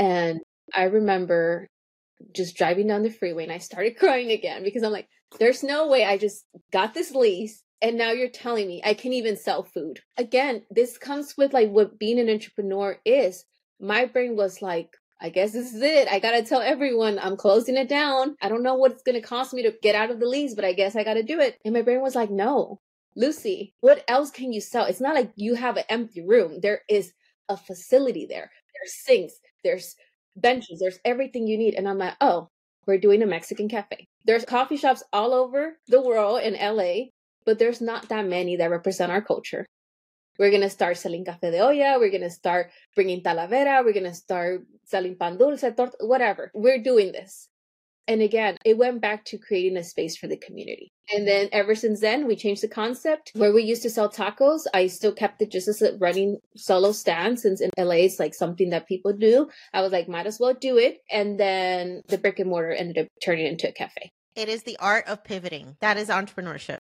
And I remember just driving down the freeway and I started crying again because I'm like, there's no way I just got this lease and now you're telling me I can even sell food. Again, this comes with like what being an entrepreneur is. My brain was like, I guess this is it. I gotta tell everyone I'm closing it down. I don't know what it's gonna cost me to get out of the lease, but I guess I gotta do it. And my brain was like, no, Lucy, what else can you sell? It's not like you have an empty room. There is a facility there. There's sinks, there's benches, there's everything you need. And I'm like, oh, we're doing a Mexican cafe. There's coffee shops all over the world in LA, but there's not that many that represent our culture. We're going to start selling café de olla. We're going to start bringing talavera. We're going to start selling pan dulce, whatever. We're doing this. And again, it went back to creating a space for the community. And then ever since then, we changed the concept. Where we used to sell tacos, I still kept it just as a running solo stand since in LA it's like something that people do. I was like, might as well do it. And then the brick and mortar ended up turning into a cafe. It is the art of pivoting. That is entrepreneurship.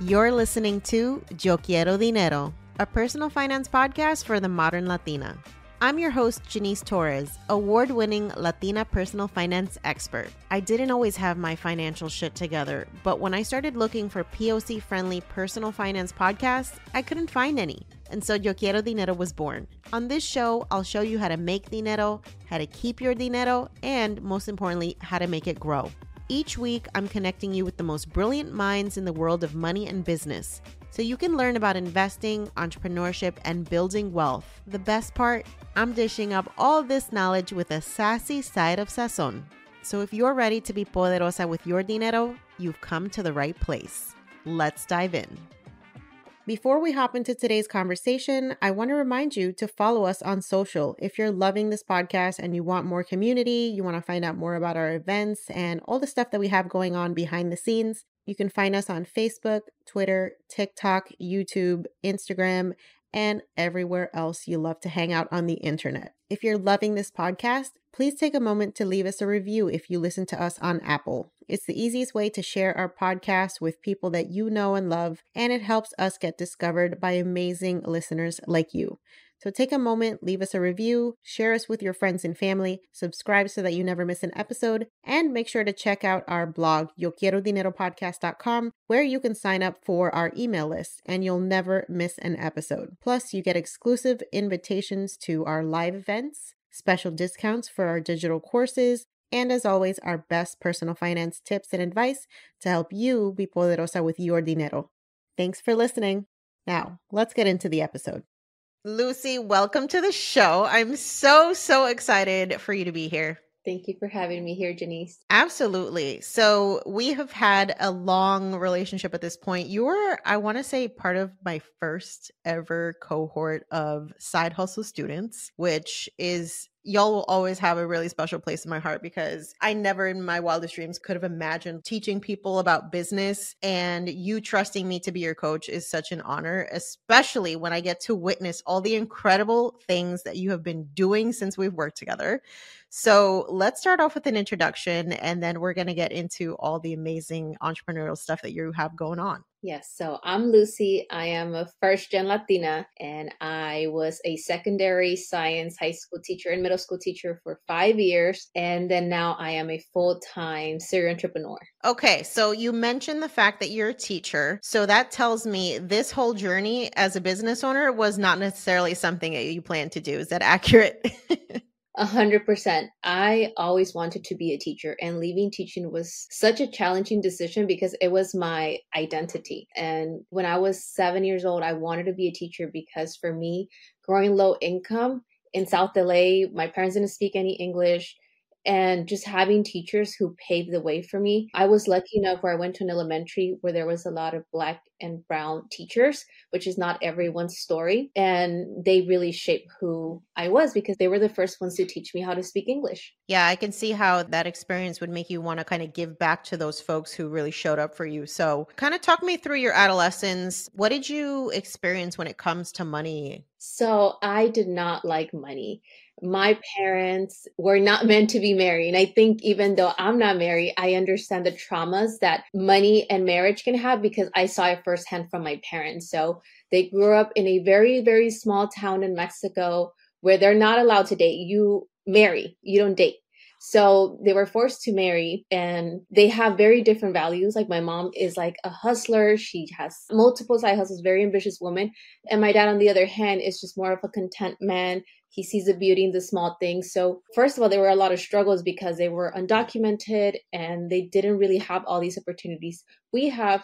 You're listening to Yo Quiero Dinero, a personal finance podcast for the modern Latina. I'm your host, Janice Torres, award winning Latina personal finance expert. I didn't always have my financial shit together, but when I started looking for POC friendly personal finance podcasts, I couldn't find any. And so Yo Quiero Dinero was born. On this show, I'll show you how to make dinero, how to keep your dinero, and most importantly, how to make it grow. Each week, I'm connecting you with the most brilliant minds in the world of money and business so you can learn about investing, entrepreneurship, and building wealth. The best part, I'm dishing up all this knowledge with a sassy side of sazon. So if you're ready to be poderosa with your dinero, you've come to the right place. Let's dive in. Before we hop into today's conversation, I want to remind you to follow us on social. If you're loving this podcast and you want more community, you want to find out more about our events and all the stuff that we have going on behind the scenes, you can find us on Facebook, Twitter, TikTok, YouTube, Instagram, and everywhere else you love to hang out on the internet. If you're loving this podcast, please take a moment to leave us a review if you listen to us on Apple. It's the easiest way to share our podcast with people that you know and love, and it helps us get discovered by amazing listeners like you. So take a moment, leave us a review, share us with your friends and family, subscribe so that you never miss an episode, and make sure to check out our blog, YoQuieroDineroPodcast.com, where you can sign up for our email list and you'll never miss an episode. Plus, you get exclusive invitations to our live events, special discounts for our digital courses, and as always, our best personal finance tips and advice to help you be poderosa with your dinero. Thanks for listening. Now, let's get into the episode. Lucy, welcome to the show. I'm so, so excited for you to be here. Thank you for having me here, Janice. Absolutely. So, we have had a long relationship at this point. You were, I want to say, part of my first ever cohort of side hustle students, which is y'all will always have a really special place in my heart because I never in my wildest dreams could have imagined teaching people about business and you trusting me to be your coach is such an honor, especially when I get to witness all the incredible things that you have been doing since we've worked together. So let's start off with an introduction and then we're going to get into all the amazing entrepreneurial stuff that you have going on. Yes, so I'm Lucy. I am a first gen Latina, and I was a secondary science high school teacher and middle school teacher for five years. And then now I am a full time serial entrepreneur. Okay, so you mentioned the fact that you're a teacher. So that tells me this whole journey as a business owner was not necessarily something that you planned to do. Is that accurate? A hundred percent. I always wanted to be a teacher, and leaving teaching was such a challenging decision because it was my identity. And when I was seven years old, I wanted to be a teacher because for me, growing low income in South LA, my parents didn't speak any English and just having teachers who paved the way for me. I was lucky enough where I went to an elementary where there was a lot of black and brown teachers, which is not everyone's story. And they really shaped who I was because they were the first ones to teach me how to speak English. Yeah, I can see how that experience would make you want to kind of give back to those folks who really showed up for you. So, kind of talk me through your adolescence. What did you experience when it comes to money? So, I did not like money my parents were not meant to be married. And I think even though I'm not married, I understand the traumas that money and marriage can have because I saw it firsthand from my parents. So they grew up in a very, very small town in Mexico where they're not allowed to date. You marry, you don't date. So they were forced to marry and they have very different values. Like my mom is like a hustler. She has multiple side hustles, very ambitious woman. And my dad, on the other hand, is just more of a content man. He sees the beauty in the small things. So, first of all, there were a lot of struggles because they were undocumented and they didn't really have all these opportunities we have.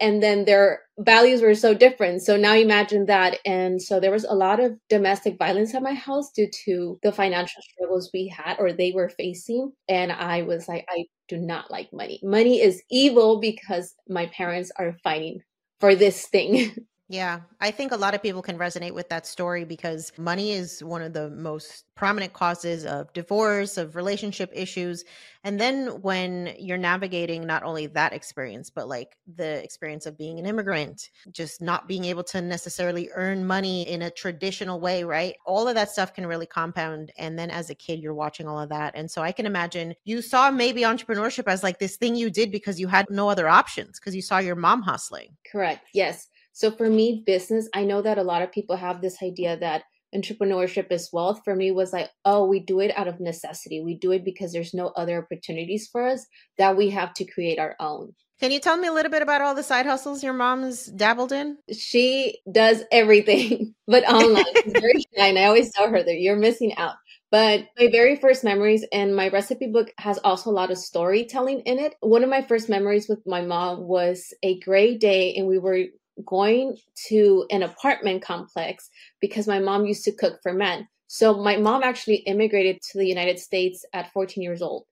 And then their values were so different. So now imagine that. And so there was a lot of domestic violence at my house due to the financial struggles we had or they were facing. And I was like, I do not like money. Money is evil because my parents are fighting for this thing. Yeah, I think a lot of people can resonate with that story because money is one of the most prominent causes of divorce, of relationship issues. And then when you're navigating not only that experience, but like the experience of being an immigrant, just not being able to necessarily earn money in a traditional way, right? All of that stuff can really compound. And then as a kid, you're watching all of that. And so I can imagine you saw maybe entrepreneurship as like this thing you did because you had no other options because you saw your mom hustling. Correct. Yes. So for me, business, I know that a lot of people have this idea that entrepreneurship is wealth. For me, was like, oh, we do it out of necessity. We do it because there's no other opportunities for us that we have to create our own. Can you tell me a little bit about all the side hustles your mom's dabbled in? She does everything, but online. She's very shy, and I always tell her that you're missing out. But my very first memories and my recipe book has also a lot of storytelling in it. One of my first memories with my mom was a gray day, and we were going to an apartment complex because my mom used to cook for men. So my mom actually immigrated to the United States at 14 years old.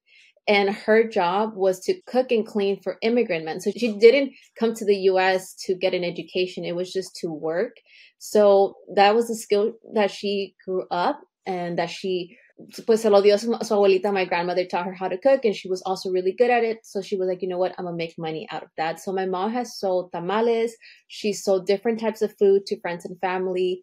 And her job was to cook and clean for immigrant men. So she didn't come to the US to get an education, it was just to work. So that was a skill that she grew up and that she pues se lo dio su, su, abuelita. My grandmother taught her how to cook, and she was also really good at it. So she was like, you know what, I'm gonna make money out of that. So my mom has sold tamales. She sold different types of food to friends and family.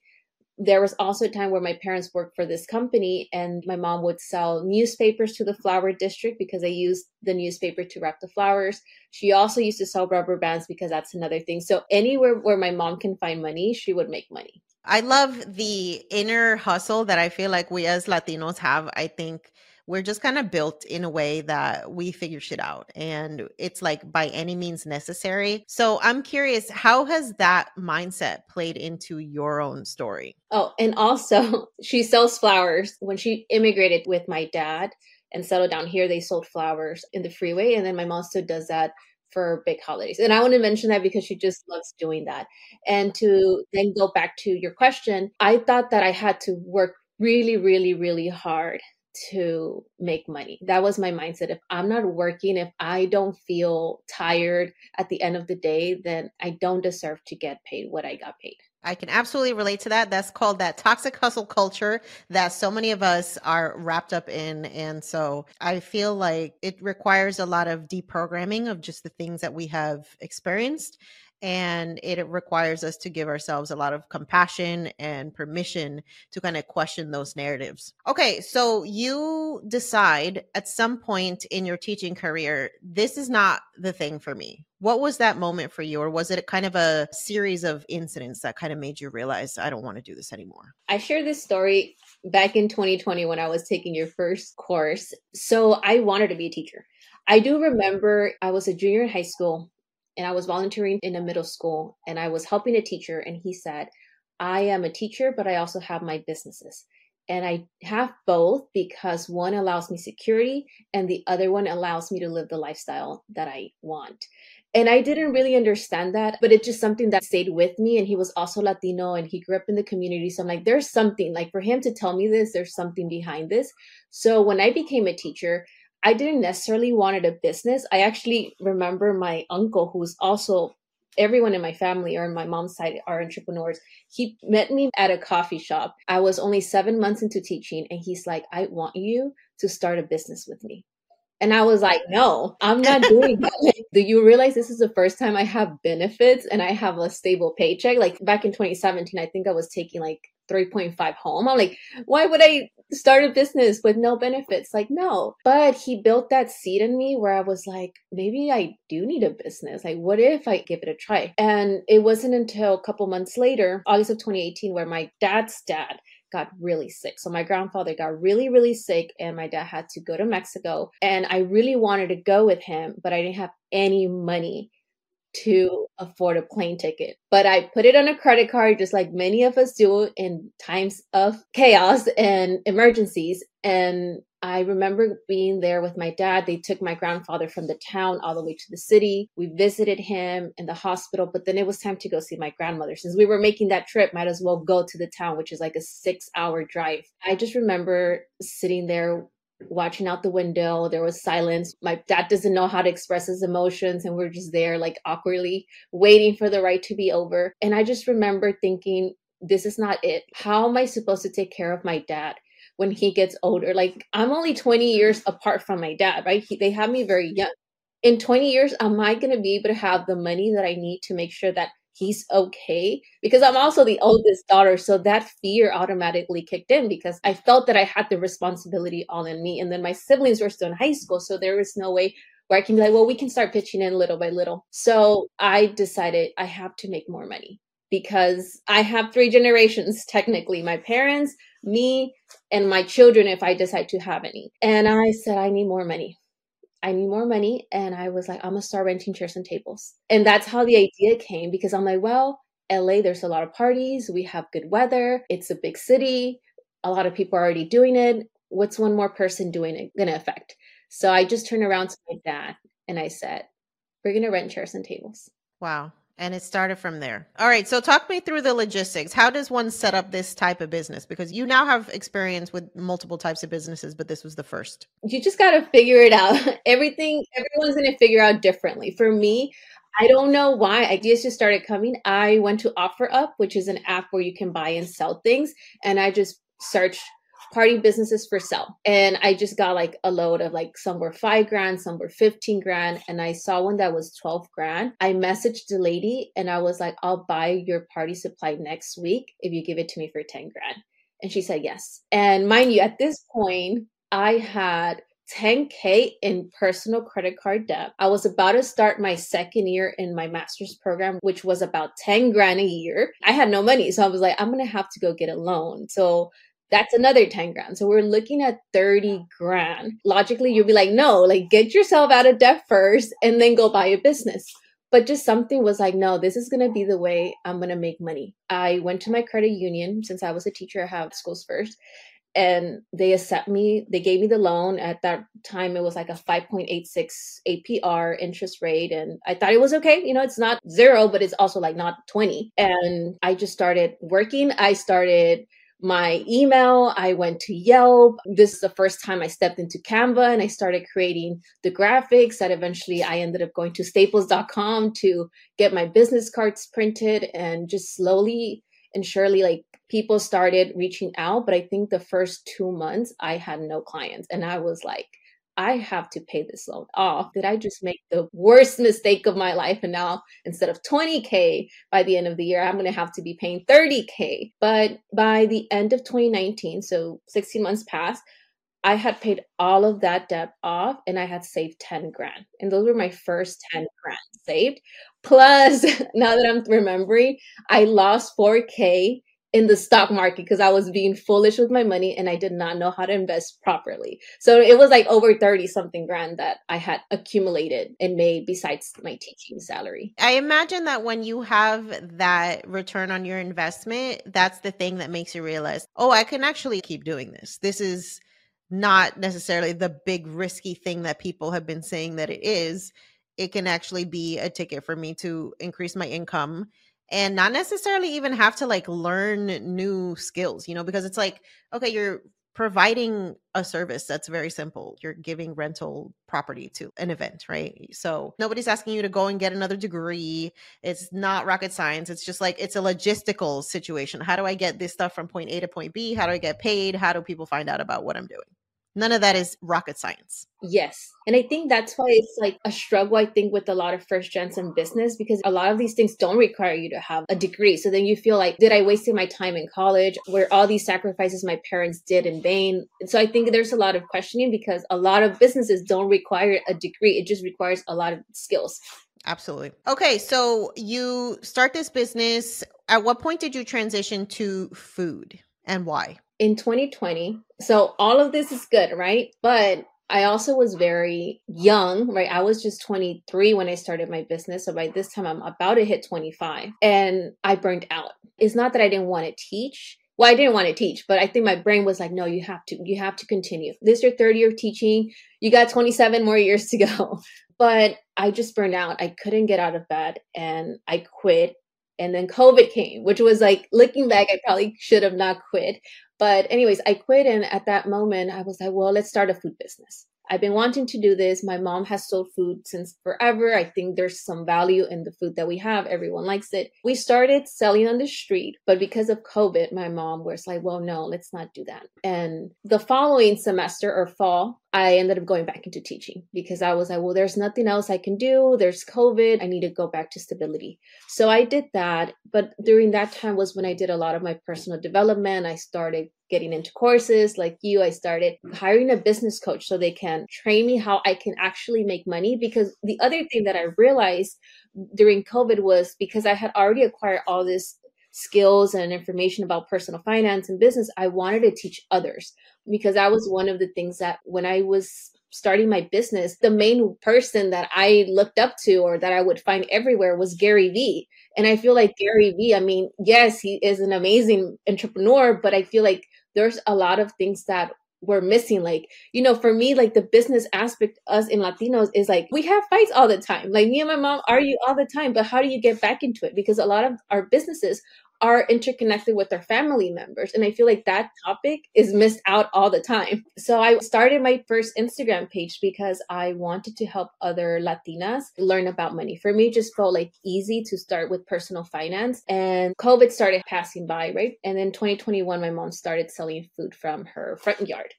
There was also a time where my parents worked for this company, and my mom would sell newspapers to the flower district because they used the newspaper to wrap the flowers. She also used to sell rubber bands because that's another thing. So anywhere where my mom can find money, she would make money. I love the inner hustle that I feel like we as Latinos have. I think we're just kind of built in a way that we figure shit out and it's like by any means necessary. So I'm curious, how has that mindset played into your own story? Oh, and also she sells flowers. When she immigrated with my dad and settled down here, they sold flowers in the freeway. And then my mom still does that for big holidays. And I want to mention that because she just loves doing that. And to then go back to your question, I thought that I had to work really, really, really hard to make money. That was my mindset. If I'm not working, if I don't feel tired at the end of the day, then I don't deserve to get paid what I got paid. I can absolutely relate to that. That's called that toxic hustle culture that so many of us are wrapped up in. And so I feel like it requires a lot of deprogramming of just the things that we have experienced and it requires us to give ourselves a lot of compassion and permission to kind of question those narratives. Okay, so you decide at some point in your teaching career, this is not the thing for me. What was that moment for you, or was it kind of a series of incidents that kind of made you realize, I don't want to do this anymore? I shared this story back in 2020 when I was taking your first course. So I wanted to be a teacher. I do remember I was a junior in high school and I was volunteering in a middle school and I was helping a teacher and he said, I am a teacher, but I also have my businesses. And I have both because one allows me security and the other one allows me to live the lifestyle that I want. And I didn't really understand that, but it's just something that stayed with me. And he was also Latino and he grew up in the community. So I'm like, there's something, like for him to tell me this, there's something behind this. So when I became a teacher, I didn't necessarily wanted a business. I actually remember my uncle, who's also everyone in my family or in my mom's side are entrepreneurs. He met me at a coffee shop. I was only seven months into teaching, and he's like, I want you to start a business with me. And I was like, no, I'm not doing that. do you realize this is the first time I have benefits and I have a stable paycheck? Like back in 2017, I think I was taking like 3.5 home. I'm like, why would I start a business with no benefits? Like, no. But he built that seed in me where I was like, maybe I do need a business. Like, what if I give it a try? And it wasn't until a couple months later, August of 2018, where my dad's dad got really sick. So my grandfather got really, really sick, and my dad had to go to Mexico. And I really wanted to go with him, but I didn't have any money to afford a plane ticket. But I put it on a credit card, just like many of us do in times of chaos and emergencies. And I remember being there with my dad. They took my grandfather from the town all the way to the city. We visited him in the hospital, but then it was time to go see my grandmother. Since we were making that trip, might as well go to the town, which is like a six hour drive. I just remember sitting there watching out the window. There was silence. My dad doesn't know how to express his emotions, and we're just there, like awkwardly waiting for the ride to be over. And I just remember thinking, this is not it. How am I supposed to take care of my dad? When he gets older, like I'm only 20 years apart from my dad, right? He, they have me very young. In 20 years, am I going to be able to have the money that I need to make sure that he's okay because I'm also the oldest daughter. So that fear automatically kicked in because I felt that I had the responsibility all in me. And then my siblings were still in high school. So there was no way where I can be like, well, we can start pitching in little by little. So I decided I have to make more money because I have three generations technically my parents, me, and my children if I decide to have any. And I said, I need more money. I need more money. And I was like, I'm gonna start renting chairs and tables. And that's how the idea came because I'm like, well, LA, there's a lot of parties. We have good weather. It's a big city. A lot of people are already doing it. What's one more person doing it gonna affect? So I just turned around to my dad and I said, we're gonna rent chairs and tables. Wow. And it started from there. All right. So talk me through the logistics. How does one set up this type of business? Because you now have experience with multiple types of businesses, but this was the first. You just got to figure it out. Everything, everyone's going to figure out differently. For me, I don't know why ideas just started coming. I went to OfferUp, which is an app where you can buy and sell things. And I just searched party businesses for sale. And I just got like a load of like some were five grand, some were 15 grand. And I saw one that was 12 grand. I messaged the lady and I was like, I'll buy your party supply next week if you give it to me for 10 grand. And she said yes. And mind you, at this point, I had 10K in personal credit card debt. I was about to start my second year in my master's program, which was about 10 grand a year. I had no money. So I was like, I'm going to have to go get a loan. So that's another 10 grand. So we're looking at 30 grand. Logically, you'll be like, no, like get yourself out of debt first and then go buy a business. But just something was like, no, this is going to be the way I'm going to make money. I went to my credit union since I was a teacher, I have SchoolsFirst. and they accept me. They gave me the loan. At that time, it was like a 5.86 APR interest rate. And I thought it was okay. You know, it's not zero, but it's also like not 20. And I just started working. I started my email. I went to Yelp. This is the first time I stepped into Canva and I started creating the graphics that eventually I ended up going to staples.com to get my business cards printed and just slowly and surely like people started reaching out. But I think the first two months I had no clients and I was like, I have to pay this loan off. Did I just make the worst mistake of my life? And now instead of 20K by the end of the year, I'm going to have to be paying 30K. But by the end of 2019, so 16 months passed, I had paid all of that debt off and I had saved 10 grand. And those were my first 10 grand saved. Plus, now that I'm remembering, I lost 4K in the stock market because I was being foolish with my money and I did not know how to invest properly. So it was like over 30 something grand that I had accumulated and made besides my teaching salary. I imagine that when you have that return on your investment, that's the thing that makes you realize, oh, I can actually keep doing this. This is not necessarily the big risky thing that people have been saying that it is. It can actually be a ticket for me to increase my income and not necessarily even have to like learn new skills, you know, because it's like, okay, you're providing a service that's very simple. You're giving rental property to an event, right? So nobody's asking you to go and get another degree. It's not rocket science. It's just like it's a logistical situation. How do I get this stuff from point A to point B? How do I get paid? How do people find out about what I'm doing? None of that is rocket science. Yes. And I think that's why it's like a struggle, I think, with a lot of first gens in business because a lot of these things don't require you to have a degree. So then you feel like, did I waste my time in college? Where all these sacrifices my parents did in vain? And so I think there's a lot of questioning because a lot of businesses don't require a degree, it just requires a lot of skills. Absolutely. Okay. So you start this business. At what point did you transition to food and why? In 2020. So all of this is good, right? But I also was very young, right? I was just 23 when I started my business. So by this time, I'm about to hit 25 and I burned out. It's not that I didn't want to teach. Well, I didn't want to teach, but I think my brain was like, no, you have to, you have to continue. This is your third year of teaching. You got 27 more years to go. But I just burned out. I couldn't get out of bed and I quit. And then COVID came, which was like looking back, I probably should have not quit. But, anyways, I quit. And at that moment, I was like, well, let's start a food business. I've been wanting to do this. My mom has sold food since forever. I think there's some value in the food that we have. Everyone likes it. We started selling on the street, but because of COVID, my mom was like, well, no, let's not do that. And the following semester or fall, I ended up going back into teaching because I was like, well, there's nothing else I can do. There's COVID. I need to go back to stability. So I did that. But during that time was when I did a lot of my personal development. I started getting into courses like you. I started mm. hiring a business coach so they can train me how I can actually make money. Because the other thing that I realized during COVID was because I had already acquired all this skills and information about personal finance and business, I wanted to teach others because that was one of the things that when I was starting my business, the main person that I looked up to or that I would find everywhere was Gary Vee. And I feel like Gary Vee, I mean, yes, he is an amazing entrepreneur, but I feel like there's a lot of things that we're missing. Like, you know, for me, like the business aspect, us in Latinos is like, we have fights all the time. Like me and my mom argue all the time, but how do you get back into it? Because a lot of our businesses are interconnected with their family members. And I feel like that topic is missed out all the time. So I started my first Instagram page because I wanted to help other Latinas learn about money. For me, just felt like easy to start with personal finance. And COVID started passing by, right? And then 2021, my mom started selling food from her front yard.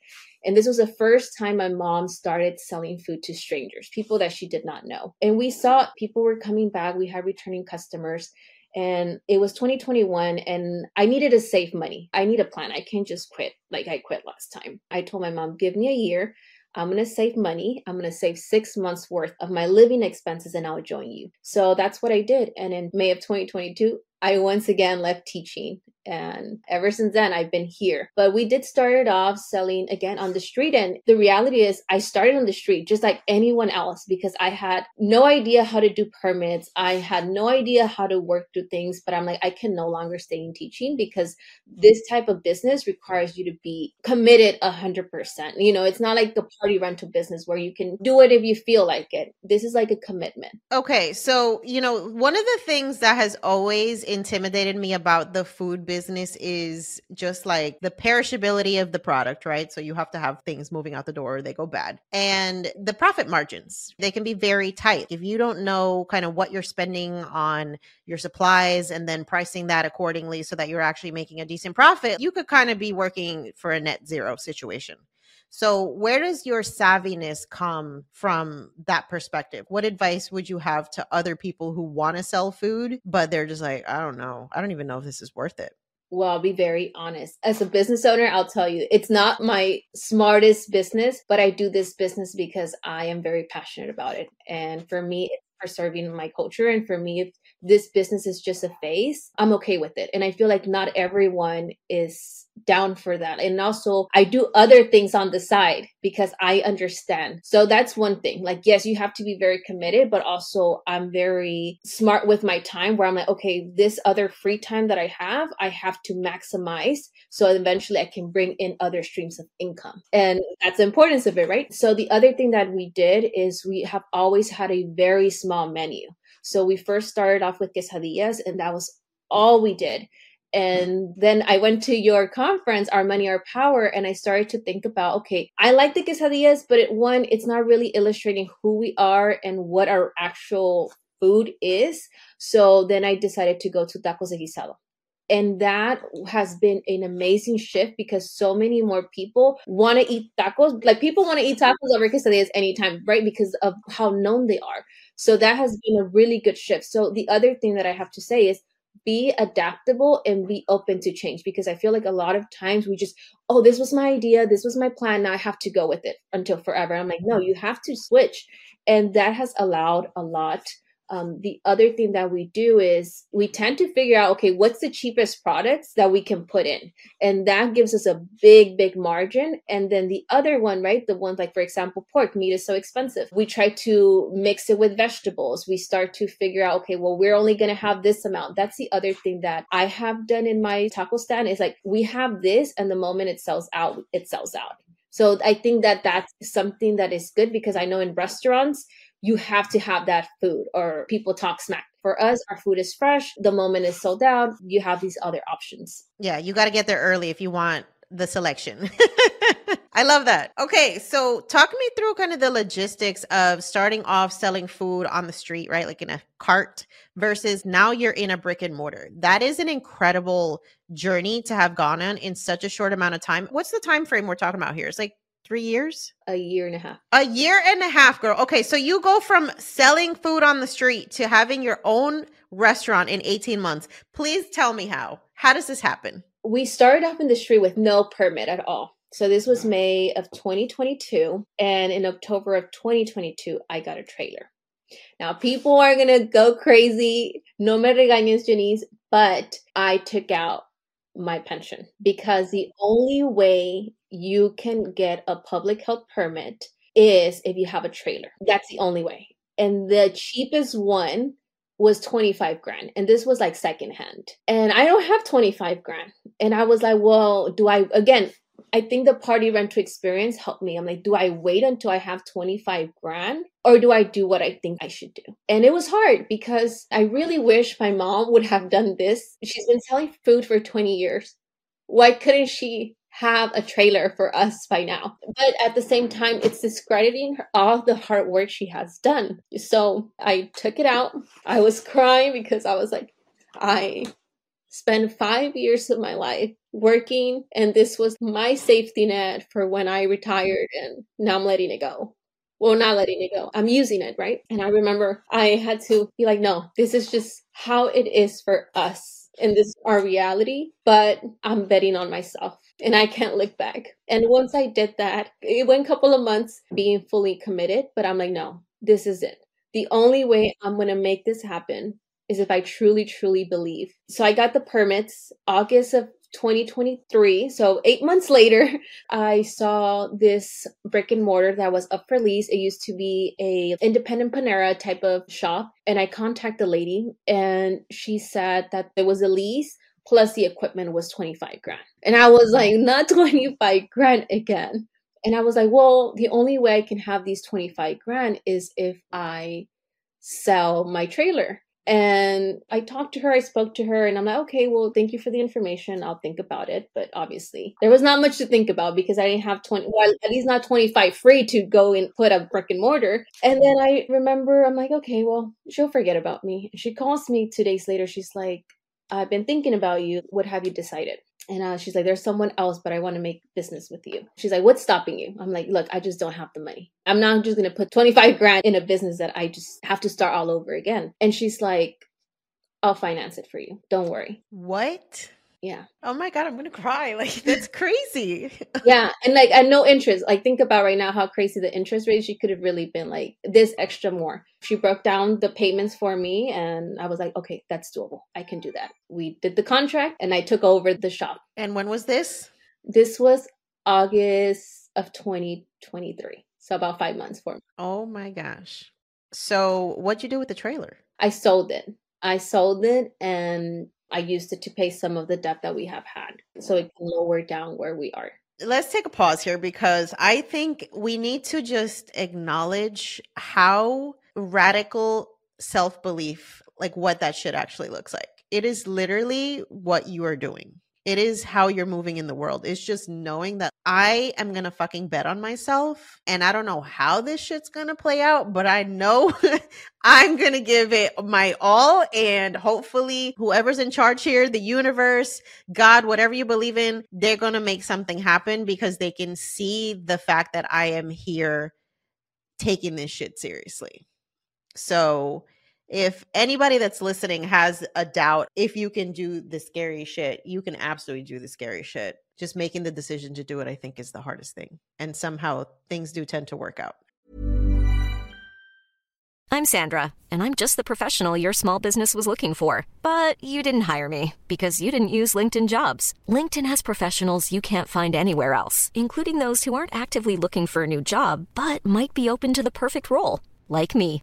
And this was the first time my mom started selling food to strangers, people that she did not know. And we saw people were coming back. We had returning customers and it was 2021 and i needed to save money. I need a plan. I can't just quit like i quit last time. I told my mom give me a year. I'm going to save money. I'm going to save six months worth of my living expenses and i'll join you. So that's what i did. And in may of 2022 i once again left teaching And ever since then, I've been here. But we did start it off selling again on the street. And the reality is, I started on the street just like anyone else because I had no idea how to do permits. I had no idea how to work through things. But I'm like, I can no longer stay in teaching because this type of business requires you to be committed 100%. You know, it's not like the party rental business where you can do it if you feel like it. This is like a commitment. Okay. So, you know, one of the things that has always intimidated me about the food business is just like the perishability of the product, right? So you have to have things moving out the door or they go bad. And the profit margins, they can be very tight. If you don't know kind of what you're spending on your supplies and then pricing that accordingly so that you're actually making a decent profit, you could kind of be working for a net zero situation. So, where does your savviness come from that perspective? What advice would you have to other people who want to sell food, but they're just like, I don't know, I don't even know if this is worth it? Well, I'll be very honest. As a business owner, I'll tell you, it's not my smartest business, but I do this business because I am very passionate about it. And for me, it's preserving my culture. And for me, if this business is just a phase, I'm okay with it. And I feel like not everyone is down for that. And also, I do other things on the side because I understand. So that's one thing. Like, yes, you have to be very committed, but also I'm very smart with my time where I'm like, okay, this other free time that I have, I have to maximize. So eventually I can bring in other streams of income. And that's the importance of it, right? So the other thing that we did is we have always had a very small menu. So we first started off with quesadillas, and that was all we did. And then I went to your conference, Our Money, Our Power, and I started to think about okay, I like the quesadillas, but it, one, it's not really illustrating who we are and what our actual food is. So then I decided to go to tacos de guisado. And that has been an amazing shift because so many more people want to eat tacos. Like people want to eat tacos over quesadillas anytime, right? Because of how known they are. So that has been a really good shift. So the other thing that I have to say is be adaptable and be open to change because I feel like a lot of times we just, oh, this was my idea, this was my plan, now I have to go with it until forever. I'm like, no, you have to switch. And that has allowed a lot um, the other thing that we do is we tend to figure out okay what's the cheapest products that we can put in? And that gives us a big big margin. And then the other one right the ones like for example pork meat is so expensive. We try to mix it with vegetables. We start to figure out okay well we're only going to have this amount. That's the other thing that i have done in my taco stand is like we have this and the moment it sells out it sells out. So I think that that's something that is good because I know in restaurants you have to have that food or people talk smack. For us, our food is fresh. The moment is sold out, you have these other options. Yeah, you got to get there early if you want the selection. I love that. Okay, so talk me through kind of the logistics of starting off selling food on the street, right? Like in a cart versus now you're in a brick and mortar. That is an incredible journey to have gone on in such a short amount of time. What's the time frame we're talking about here? It's like three years? A year and a half. A year and a half, girl. Okay, so you go from selling food on the street to having your own restaurant in 18 months. Please tell me how. How does this happen? We started off in the street with no permit at all. So this was mm. May of 2022. And in October of 2022, I got a trailer. Now, people are going to go crazy. No me regañes, Janice, but I took out my pension because the only way you can get a public health permit is if you have a trailer. That's the only way. And the cheapest one was 25 grand. And this was like secondhand. And I don't have 25 grand. And I was like, well, do I, again, I think the party rental experience helped me. I'm like, do I wait until I have 25 grand or do I do what I think I should do? And it was hard because I really wish my mom would have done this. She's been selling food for 20 years. Why couldn't she have a trailer for us by now. But at the same time, it's discrediting her, all the hard work she has done. So I took it out. I was crying because I was like, I spent five years of my life working, and this was my safety net for when I retired, and now I'm letting it go. Well, not letting it go. I'm using it, right? And I remember I had to be like, no, this is just how it is for us. And this is our reality, but I'm betting on myself and I can't look back. And once I did that, it went a couple of months being fully committed, but I'm like, no, this is it. The only way I'm going to make this happen is if I truly, truly believe. So I got the permits August of 2023. So eight months later, I saw this brick and mortar that was up for lease. It used to be a independent Panera type of shop. And I contacted the lady and she said that there was a lease plus the equipment was 25 grand. And I was like, not 25 grand again. And I was like, well, the only way I can have these 25 grand is if I sell my trailer. And I talked to her, I spoke to her, and I'm like, okay, well, thank you for the information. I'll think about it. But obviously, there was not much to think about because I didn't have 20, well, at least not 25 free to go and put a brick and mortar. And then I remember, I'm like, okay, well, she'll forget about me. She calls me two days later. She's like, I've been thinking about you. What have you decided? And uh, she's like, there's someone else, but I want to make business with you. She's like, what's stopping you? I'm like, look, I just don't have the money. I'm not just going to put 25 grand in a business that I just have to start all over again. And she's like, I'll finance it for you. Don't worry. What? Yeah. Oh my god, I'm gonna cry. Like that's crazy. yeah, and like at no interest. Like think about right now how crazy the interest rate. She could have really been like this extra more. She broke down the payments for me, and I was like, okay, that's doable. I can do that. We did the contract, and I took over the shop. And when was this? This was August of 2023. So about five months for me. Oh my gosh. So what'd you do with the trailer? I sold it. I sold it and I used it to pay some of the debt that we have had so it can lower down where we are. Let's take a pause here because I think we need to just acknowledge how radical self belief, like what that shit actually looks like. It is literally what you are doing. It is how you're moving in the world. It's just knowing that I am going to fucking bet on myself. And I don't know how this shit's going to play out, but I know I'm going to give it my all. And hopefully, whoever's in charge here, the universe, God, whatever you believe in, they're going to make something happen because they can see the fact that I am here taking this shit seriously. So, if anybody that's listening has a doubt if you can do the scary shit, you can absolutely do the scary shit. Just making the decision to do it, I think, is the hardest thing. And somehow things do tend to work out. I'm Sandra, and I'm just the professional your small business was looking for. But you didn't hire me because you didn't use LinkedIn jobs. LinkedIn has professionals you can't find anywhere else, including those who aren't actively looking for a new job but might be open to the perfect role, like me.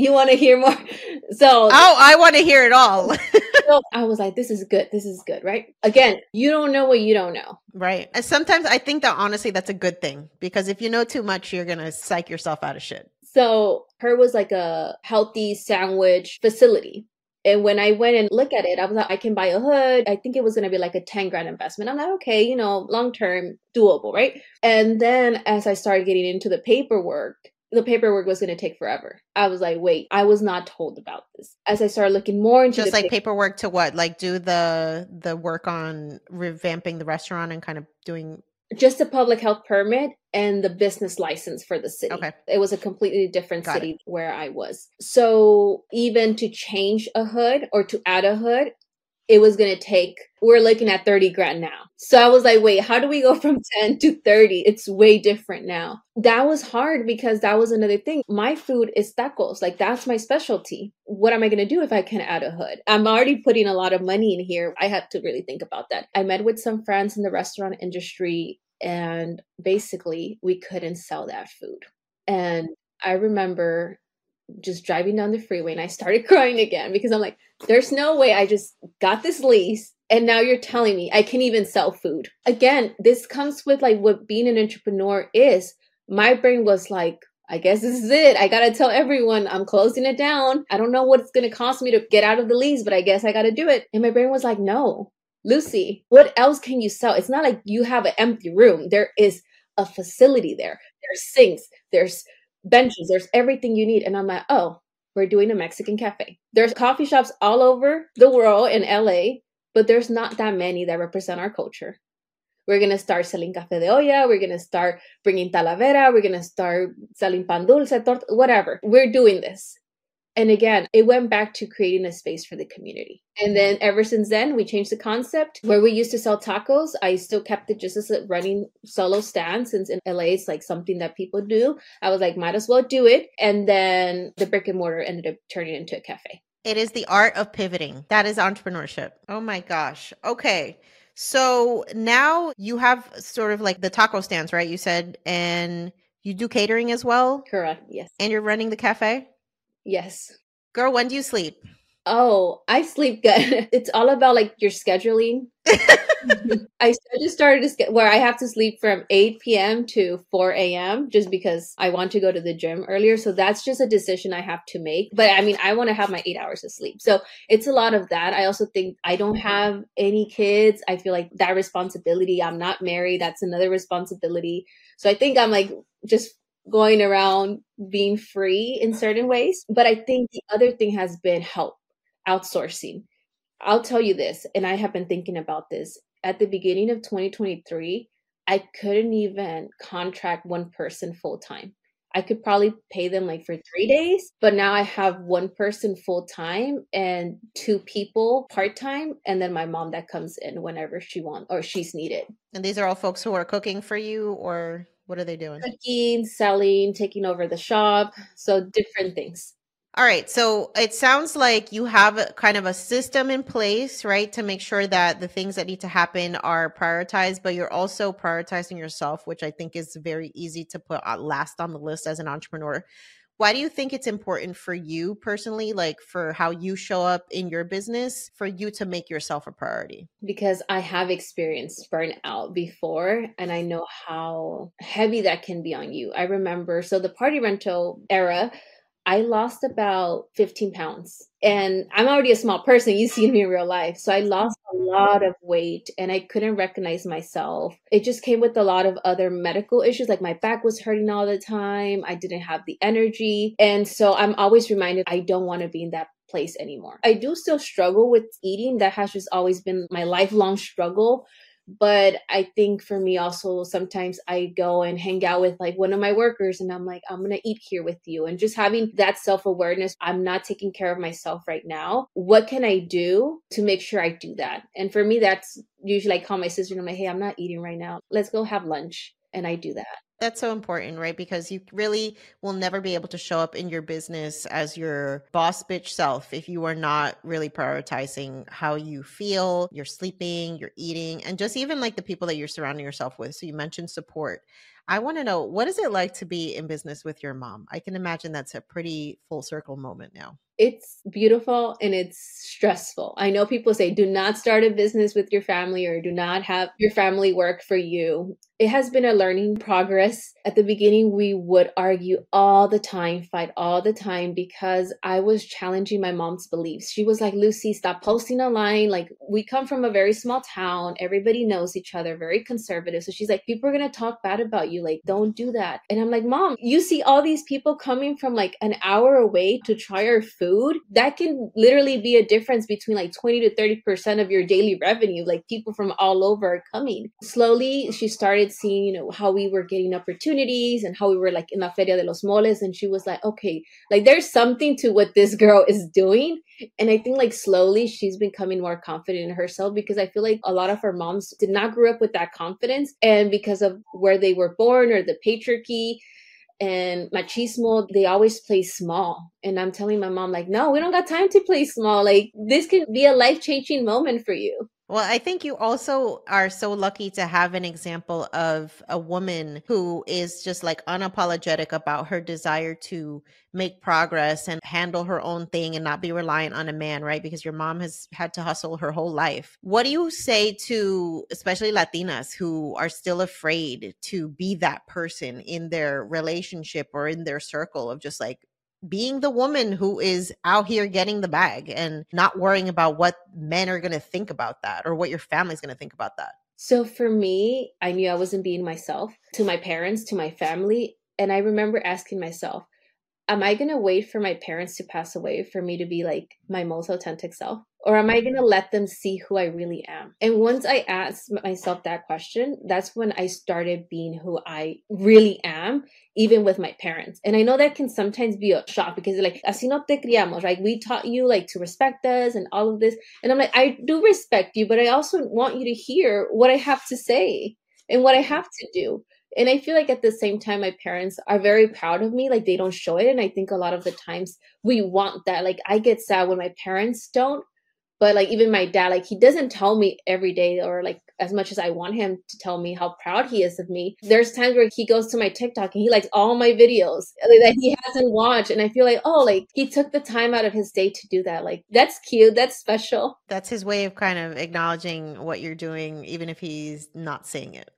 you want to hear more? So Oh, I want to hear it all. so I was like, this is good. This is good, right? Again, you don't know what you don't know. right. And sometimes I think that honestly that's a good thing because if you know too much, you're going to psych yourself out of shit. So her was like a healthy sandwich facility. And when I went and looked at it, I was like, I can buy a hood. I think it was going to be like a 10 grand investment. I'm like, okay, you know, long term, doable, right? And then as I started getting into the paperwork, the paperwork was going to take forever. I was like, wait, I was not told about this. As I started looking more into Just like pa- paperwork to what? Like do the the work on revamping the restaurant and kind of doing just a public health permit and the business license for the city. Okay. It was a completely different Got city where I was. So even to change a hood or to add a hood, it was going to take, we're looking at 30 grand now. So I was like, wait, how do we go from 10 to 30? It's way different now. That was hard because that was another thing. My food is tacos. Like that's my specialty. What am I going to do if I can add a hood? I'm already putting a lot of money in here. I had to really think about that. I met with some friends in the restaurant industry and basically we couldn't sell that food. And I remember just driving down the freeway and I started crying again because I'm like, there's no way I just got this lease and now you're telling me I can even sell food. Again, this comes with like what being an entrepreneur is. My brain was like, I guess this is it. I got to tell everyone I'm closing it down. I don't know what it's going to cost me to get out of the lease, but I guess I got to do it. And my brain was like, no, Lucy, what else can you sell? It's not like you have an empty room. There is a facility there. There's sinks, there's benches, there's everything you need. And I'm like, oh, we're doing a Mexican cafe. There's coffee shops all over the world in LA, but there's not that many that represent our culture. we're going to start selling café de olla. We're going to start bringing talavera. We're going to start selling pan dulce, torta, whatever. We're doing this. And again, it went back to creating a space for the community. And then ever since then, we changed the concept. Where we used to sell tacos, I still kept it just as a running solo stand since in LA it's like something that people do. I was like, might as well do it. And then the brick and mortar ended up turning into a cafe. It is the art of pivoting. That is entrepreneurship. Oh my gosh. Okay. So now you have sort of like the taco stands, right? You said, and you do catering as well? Correct. Yes. And you're running the cafe? Yes. Girl, when do you sleep? Oh, I sleep good. It's all about like your scheduling. I just started to get where I have to sleep from 8 p.m. to 4 a.m. just because I want to go to the gym earlier. So that's just a decision I have to make. But I mean, I want to have my eight hours of sleep. So it's a lot of that. I also think I don't have any kids. I feel like that responsibility. I'm not married. That's another responsibility. So I think I'm like just going around being free in certain ways. But I think the other thing has been help outsourcing. I'll tell you this, and I have been thinking about this. At the beginning of 2023, I couldn't even contract one person full time. I could probably pay them like for three days, but now I have one person full time and two people part time, and then my mom that comes in whenever she wants or she's needed. And these are all folks who are cooking for you, or what are they doing? Cooking, selling, taking over the shop. So different things. All right. So it sounds like you have kind of a system in place, right, to make sure that the things that need to happen are prioritized, but you're also prioritizing yourself, which I think is very easy to put uh, last on the list as an entrepreneur. Why do you think it's important for you personally, like for how you show up in your business, for you to make yourself a priority? Because I have experienced burnout before and I know how heavy that can be on you. I remember, so the party rental era, I lost about 15 pounds. And I'm already a small person. You see me in real life. So I lost a lot of weight and I couldn't recognize myself. It just came with a lot of other medical issues. Like my back was hurting all the time. I didn't have the energy. And so I'm always reminded I don't want to be in that place anymore. I do still struggle with eating. That has just always been my lifelong struggle but i think for me also sometimes i go and hang out with like one of my workers and i'm like i'm gonna eat here with you. And just having that self-awareness i'm not taking care of myself right now. What can i do to make sure i do that? And for me that's usually i call my sister and i'm like hey i'm not eating right now. Let's go have lunch. And i do that that's so important, right? Because you really will never be able to show up in your business as your boss bitch self if you are not really prioritizing how you feel, you're sleeping, you're eating, and just even like the people that you're surrounding yourself with. So you mentioned support. I want to know what is it like to be in business with your mom? I can imagine that's a pretty full circle moment now it's beautiful and it's stressful. I know people say do not start a business with your family or do not have your family work for you. It has been a learning progress. At the beginning, we would argue all the time, fight all the time because I was challenging my mom's beliefs. She was like, Lucy, stop posting online. Like, we come from a very small town. Everybody knows each other, very conservative. So she's like, people are going to talk bad about you. Like, don't do that. And I'm like, Mom, you see all these people coming from like an hour away to try our food food, that can literally be a difference between like 20 to 30% of your daily revenue. Like people from all over are coming. Slowly, she started seeing, you know, how we were getting opportunities and how we were like in La Feria de los Moles. And she was like, okay, like there's something to what this girl is doing. And I think like slowly she's becoming more confident in herself because I feel like a lot of her moms did not grow up with that confidence. And because of where they were born or the patriarchy, and machismo, they always play small. And I'm telling my mom, like, no, we don't got time to play small. Like, this can be a life changing moment for you. Well, I think you also are so lucky to have an example of a woman who is just like unapologetic about her desire to make progress and handle her own thing and not be reliant on a man, right? Because your mom has had to hustle her whole life. What do you say to especially Latinas who are still afraid to be that person in their relationship or in their circle of just like being the woman who is out here getting the bag and not worrying about what men are going to think about that or what your family's going to think about that. So for me, I knew I wasn't being myself to my parents, to my family. And I remember asking myself, am I going to wait for my parents to pass away for me to be like my most authentic self? Or am I going to let them see who I really am? And once I asked myself that question, that's when I started being who I really am, even with my parents. And I know that can sometimes be a shock because like, así no te criamos, right? We taught you like to respect us and all of this. And I'm like, I do respect you, but I also want you to hear what I have to say and what I have to do. And I feel like at the same time, my parents are very proud of me. Like they don't show it. And I think a lot of the times we want that. Like I get sad when my parents don't. But like even my dad, like he doesn't tell me every day or like as much as I want him to tell me how proud he is of me. There's times where he goes to my TikTok and he likes all my videos that he hasn't watched. And I feel like, oh, like he took the time out of his day to do that. Like that's cute. That's special. That's his way of kind of acknowledging what you're doing, even if he's not saying it.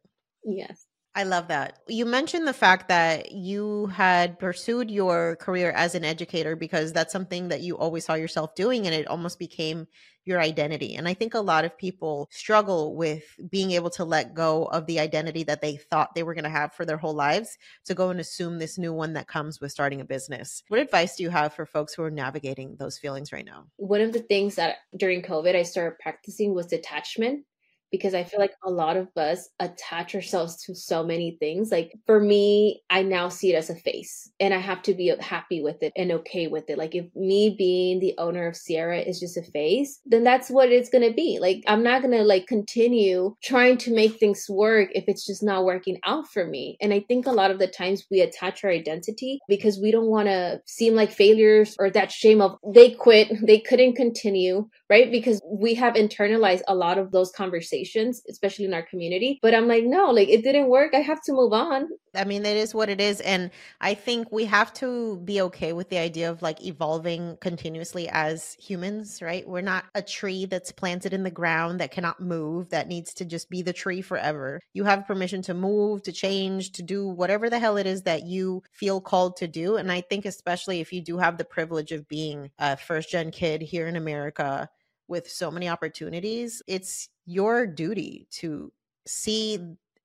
Yes. I love that. You mentioned the fact that you had pursued your career as an educator because that's something that you always saw yourself doing and it almost became your identity. And I think a lot of people struggle with being able to let go of the identity that they thought they were going to have for their whole lives to go and assume this new one that comes with starting a business. What advice do you have for folks who are navigating those feelings right now? One of the things that during COVID I started practicing was detachment because I feel like a lot of us attach ourselves to so many things. Like for me, I now see it as a face and I have to be happy with it and okay with it. Like if me being the owner of Sierra is just a face, then that's what it's going to be. Like I'm not going to like continue trying to make things work if it's just not working out for me. And I think a lot of the times we attach our identity because we don't want to seem like failures or that shame of they quit, they couldn't continue, right? Because we have internalized a lot of those conversations especially in our community. But I'm like, no, like it didn't work. I have to move on. I mean, that is what it is. And I think we have to be okay with the idea of like evolving continuously as humans, right? We're not a tree that's planted in the ground that cannot move, that needs to just be the tree forever. You have permission to move, to change, to do whatever the hell it is that you feel called to do. And I think, especially if you do have the privilege of being a first gen kid here in America with so many opportunities, it's your duty to see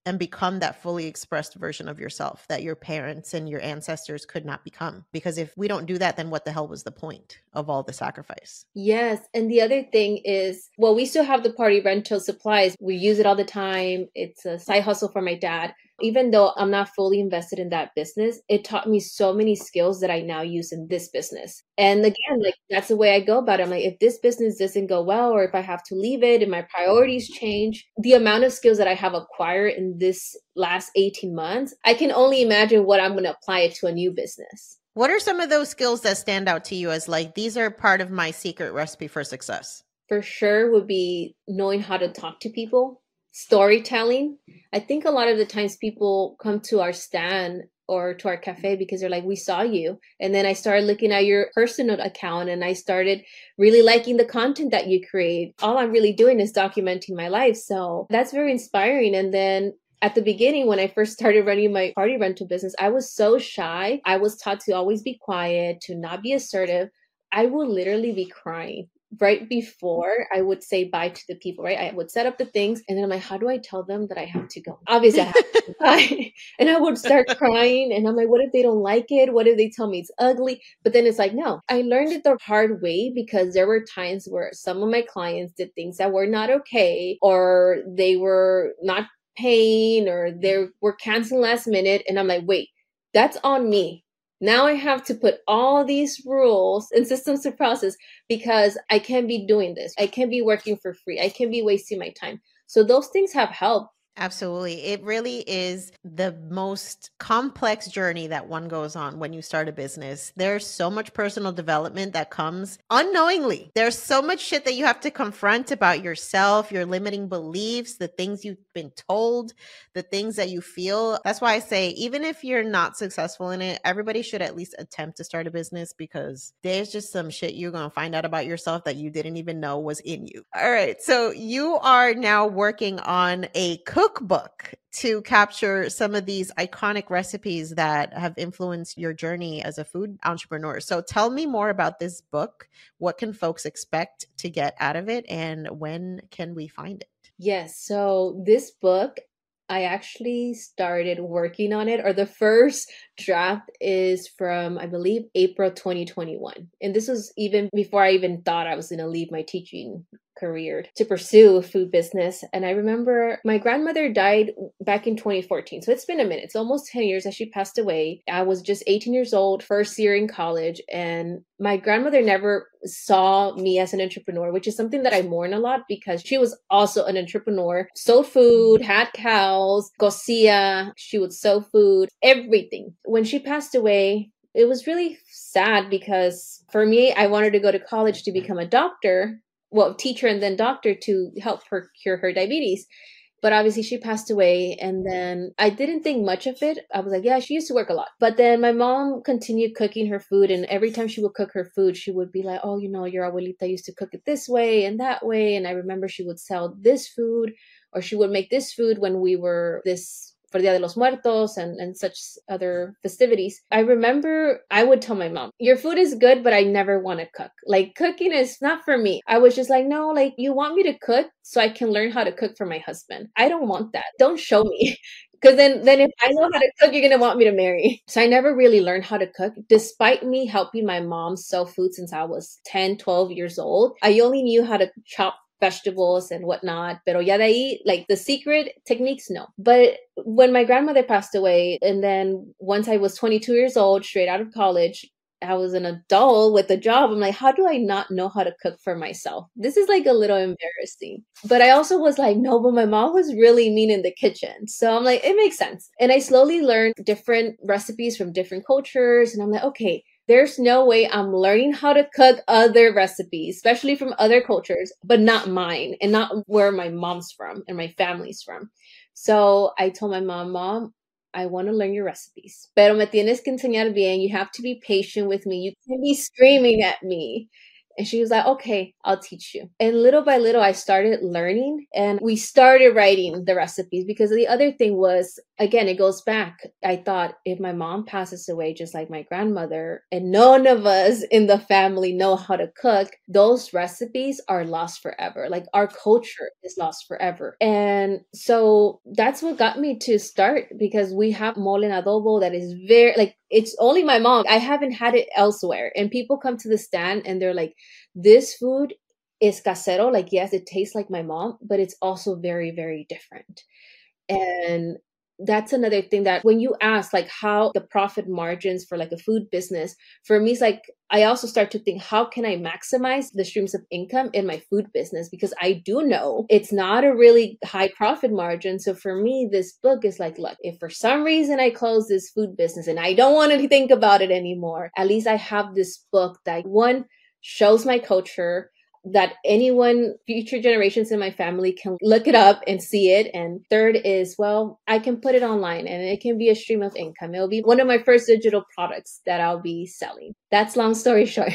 and become that fully expressed version of yourself that your parents and your ancestors could not become. Because if we don't do that, then what the hell was the point of all the sacrifice? Yes. And the other thing is, well, we still have the party rental supplies. We use it all the time. It's a side hustle for my dad even though I'm not fully invested in that business, it taught me so many skills that I now use in this business. And again, like that's the way I go about it. I'm like, if this business doesn't go well, or if I have to leave it and my priorities change, the amount of skills that I have acquired in this last 18 months, I can only imagine what I'm going to apply it to a new business. What are some of those skills that stand out to you as like, these are part of my secret recipe for success? For sure would be knowing how to talk to people storytelling. I think a lot of the times people come to our stand or to our cafe because they're like, we saw you. And then I started looking at your personal account and I started really liking the content that you create. All I'm really doing is documenting my life. So that's very inspiring. And then at the beginning, when I first started running my party rental business, I was so shy. I was taught to always be quiet, to not be assertive. I would literally be crying right before mm-hmm. I would say bye to the people, right? I would set up the things and then I'm like, how do I tell them that I have to go? Obviously, I have to bye. and I would start crying and I'm like, what if they don't like it? What if they tell me it's ugly? But then it's like, no, I learned it the hard way because there were times where some of my clients did things that were not okay or they were not paying or they mm-hmm. were canceling last minute. And I'm like, wait, that's on me now I have to put all these rules and systems to process because I can't be doing this. I can't be working for free. I can't be wasting my time. So those things have helped Absolutely. It really is the most complex journey that one goes on when you start a business. There's so much personal development that comes unknowingly. There's so much shit that you have to confront about yourself, your limiting beliefs, the things you've been told, the things that you feel. That's why I say, even if you're not successful in it, everybody should at least attempt to start a business because there's just some shit you're going to find out about yourself that you didn't even know was in you. All right. So you are now working on a cook cookbook to capture some of these iconic recipes that have influenced your journey as a food entrepreneur. So tell me more about this book. What can folks expect to get out of it and when can we find it? Yes. So this book I actually started working on it, or the first draft is from, I believe, April 2021. And this was even before I even thought I was going to leave my teaching career to pursue a food business. And I remember my grandmother died back in 2014. So it's been a minute. It's almost 10 years that she passed away. I was just 18 years old, first year in college. And my grandmother never saw me as an entrepreneur, which is something that I mourn a lot because she was also an entrepreneur, sold food, had cows, cosía, she would sew food, everything. When she passed away, it was really sad because for me, I wanted to go to college to become a doctor well teacher and then doctor to help her cure her diabetes. But obviously she passed away and then i didn't think much of it. I was like yeah she used to work a lot. But then my mom continued cooking her food and every time she would cook her food she would be like oh you know your abuelita used to cook it this way and that way. And i remember she would sell this food or she would make this food when we were this for Dia de los Muertos and, and such other festivities. I remember I would tell my mom, Your food is good, but I never want to cook. Like, cooking is not for me. I was just like, No, like, you want me to cook so I can learn how to cook for my husband. I don't want that. Don't show me. Because then, then if I know how to cook, you're gonna want me to marry. So I never really learned how to cook, despite me helping my mom sell food since I was 10, 12 years old. I only knew how to chop vegetables and whatnot. Pero ya de ahí, like the secret techniques, no. But when my grandmother passed away, and then once I was 22 years old, straight out of college, I was an adult with a job. I'm like, how do I not know how to cook for myself? This is like a little embarrassing. But I also was like, no, but my mom was really mean in the kitchen. So I'm like, it makes sense. And I slowly learned different recipes from different cultures. And I'm like, okay, there's no way I'm learning how to cook other recipes, especially from other cultures, but not mine and not where my mom's from and my family's from. So I told my mom, Mom, I want to learn your recipes. Pero me tienes que enseñar bien. You have to be patient with me. You can't be screaming at me. And she was like, okay, I'll teach you. And little by little, I started learning and we started writing the recipes because the other thing was, again, it goes back. I thought if my mom passes away, just like my grandmother, and none of us in the family know how to cook, those recipes are lost forever. Like our culture is lost forever. And so that's what got me to start because we have mole and adobo that is very, like, it's only my mom. I haven't had it elsewhere. And people come to the stand and they're like, this food is casero. Like, yes, it tastes like my mom, but it's also very, very different. And that's another thing that when you ask like how the profit margins for like a food business for me it's like i also start to think how can i maximize the streams of income in my food business? Because i do know it's not a really high profit margin. So for me this book is like look if for some reason i close this food business and i don't want to think about it anymore at least i have this book that one shows my culture that anyone, future generations in my family can look it up and see it. And third is, well, I can put it online and it can be a stream of income. It'll be one of my first digital products that I'll be selling. That's long story short.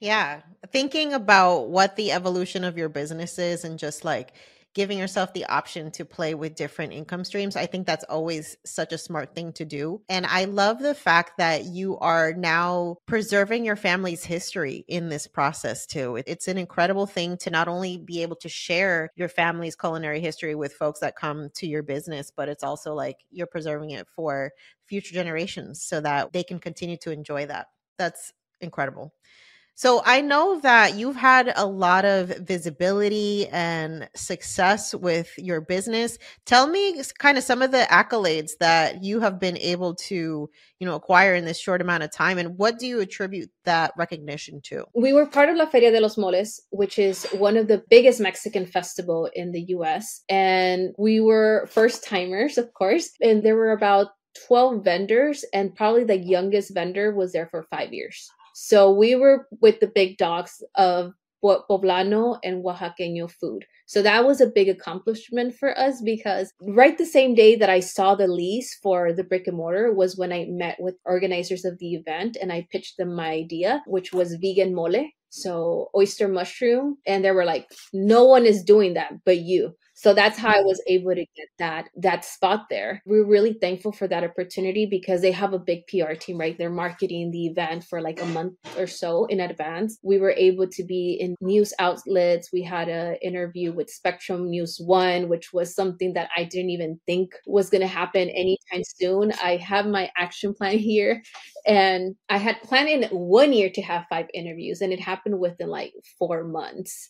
Yeah. Thinking about what the evolution of your business is and just like giving yourself the option to play with different income streams. I think that's always such a smart thing to do. And I love the fact that you are now preserving your family's history in this process too. It's an incredible thing to not only be able to share your family's culinary history with folks that come to your business, but it's also like you're preserving it for future generations so that they can continue to enjoy that. That's incredible. So I know that you've had a lot of visibility and success with your business. Tell me kind of some of the accolades that you have been able to, you know, acquire in this short amount of time and what do you attribute that recognition to? We were part of La Feria de los Moles, which is one of the biggest Mexican festival in the US, and we were first timers, of course, and there were about 12 vendors and probably the youngest vendor was there for 5 years. So we were with the big dogs of poblano and oaxaqueño food. So that was a big accomplishment for us because right the same day that I saw the lease for the brick and mortar was when I met with organizers of the event and I pitched them my idea, which was vegan mole. So oyster mushroom. And they were like, no one is doing that but you. So that's how I was mm-hmm. able to get that that spot there. We're really thankful for that opportunity because they have a big PR team, right? They're marketing the event for like a month or so in advance. We were able to be in news outlets. We had an interview with Spectrum News One, which was something that I didn't even think was going to happen anytime soon. I have my action plan here, and I had planned in one year to have five interviews, and it happened within like four months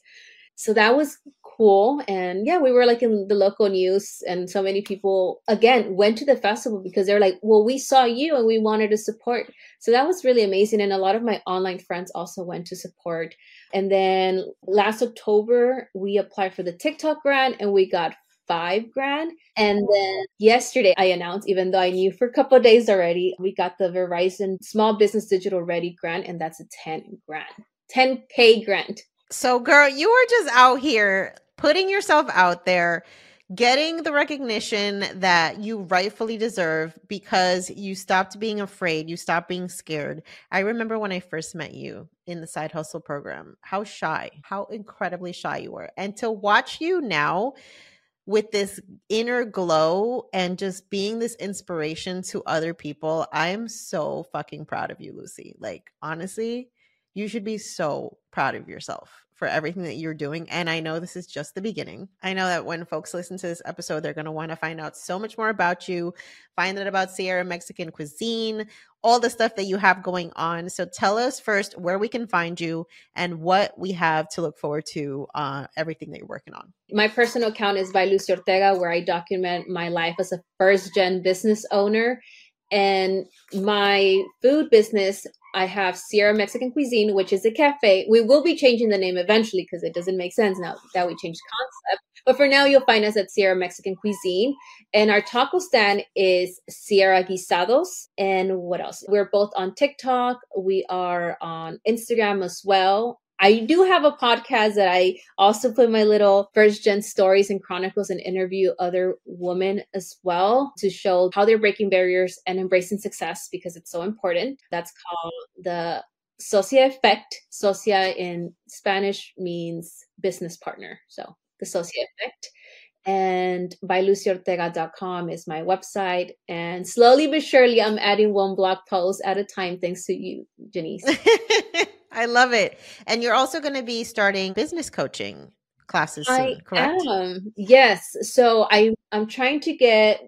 so that was cool and yeah we were like in the local news and so many people again went to the festival because they're like well we saw you and we wanted to support so that was really amazing and a lot of my online friends also went to support and then last october we applied for the tiktok grant and we got five grand. And then yesterday I announced, even though I knew for a couple days already, we got the Verizon Small Business Digital Ready grant, and that's a 10 grand 10K grant. So, girl, you are just out here putting yourself out there, getting the recognition that you rightfully deserve because you stopped being afraid, you stopped being scared. I remember when I first met you in the side hustle program, how shy, how incredibly shy you were. And to watch you now with this inner glow and just being this inspiration to other people, I am so fucking proud of you, Lucy. Like, honestly, you should be so proud of yourself for everything that you're doing. And I know this is just the beginning. I know that when folks listen to this episode, they're going to want to find out so much more about you, find out about Sierra Mexican cuisine, all the stuff that you have going on. So tell us first where we can find you and what we have to look forward to, uh, everything that you're working on. My personal account is by Lucy Ortega, where I document my life as a first gen business owner. And my food business I have Sierra Mexican Cuisine, which is a cafe. We will be changing the name eventually because it doesn't make sense now that we changed concept. But for now, you'll find us at Sierra Mexican Cuisine. And our taco stand is Sierra Guisados. And what else? We're both on TikTok. We are on Instagram as well. I do have a podcast that I also put my little first gen stories and chronicles and interview other women as well to show how they're breaking barriers and embracing success because it's so important. That's called the Socia Effect. Socia in Spanish means business partner. So the Socia Effect. And bylucyortega.com is my website. And slowly but surely, I'm adding one blog post at a time, thanks to you, Jannese. I love it. And you're also going to be starting business coaching classes soon, I correct? Am. Yes. So I I'm trying to get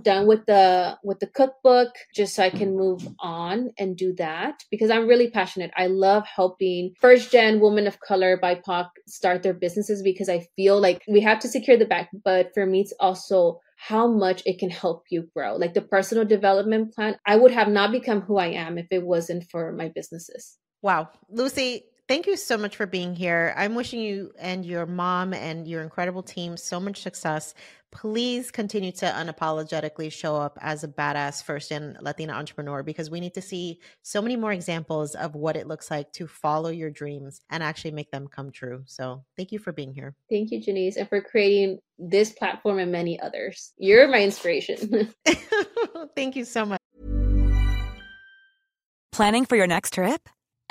done with the with the cookbook just so I can move on and do that because I'm really passionate. I love helping first gen women of color BIPOC start their businesses because I feel like we have to secure the back, but for me it's also how much it can help you grow. Like the personal development plan, I would have not become who I am if it wasn't for my businesses. Wow. Lucy, thank you so much for being here. I'm wishing you and your mom and your incredible team so much success. Please continue to unapologetically show up as a badass first gen Latina entrepreneur because we need to see so many more examples of what it looks like to follow your dreams and actually make them come true. So, thank you for being here. Thank you, Jannese, and for creating this platform and many others. You're my inspiration. thank you so much. Planning for your next trip?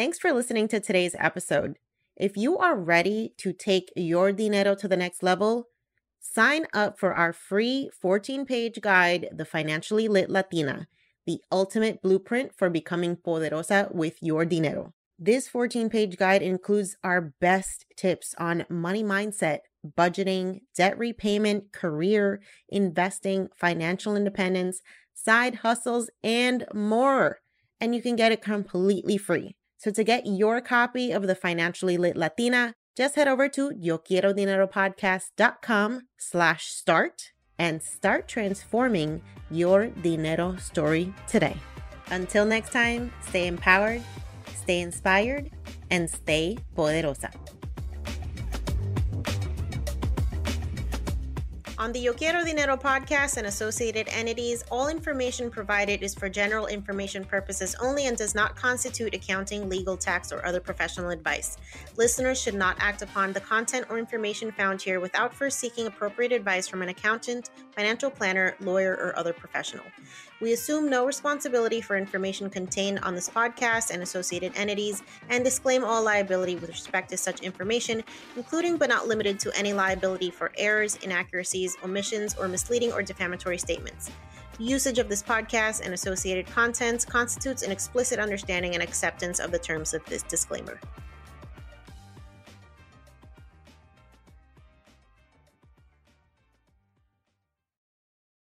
Thanks for listening to today's episode. If you are ready to take your dinero to the next level, sign up for our free 14 page guide, The Financially Lit Latina, the ultimate blueprint for becoming poderosa with your dinero. This 14 page guide includes our best tips on money mindset, budgeting, debt repayment, career, investing, financial independence, side hustles, and more. And you can get it completely free. So to get your copy of the Financially Lit Latina, just head over to yo quiero dinero podcast.com slash start and start transforming your dinero story today. Until next time, stay empowered, stay inspired, and stay poderosa. On the Yo Quiero Dinero podcast and associated entities, all information provided is for general information purposes only and does not constitute accounting, legal, tax, or other professional advice. Listeners should not act upon the content or information found here without first seeking appropriate advice from an accountant, financial planner, lawyer, or other professional. We assume no responsibility for information contained on this podcast and associated entities and disclaim all liability with respect to such information, including but not limited to any liability for errors, inaccuracies, omissions, or misleading or defamatory statements. Usage of this podcast and associated contents constitutes an explicit understanding and acceptance of the terms of this disclaimer.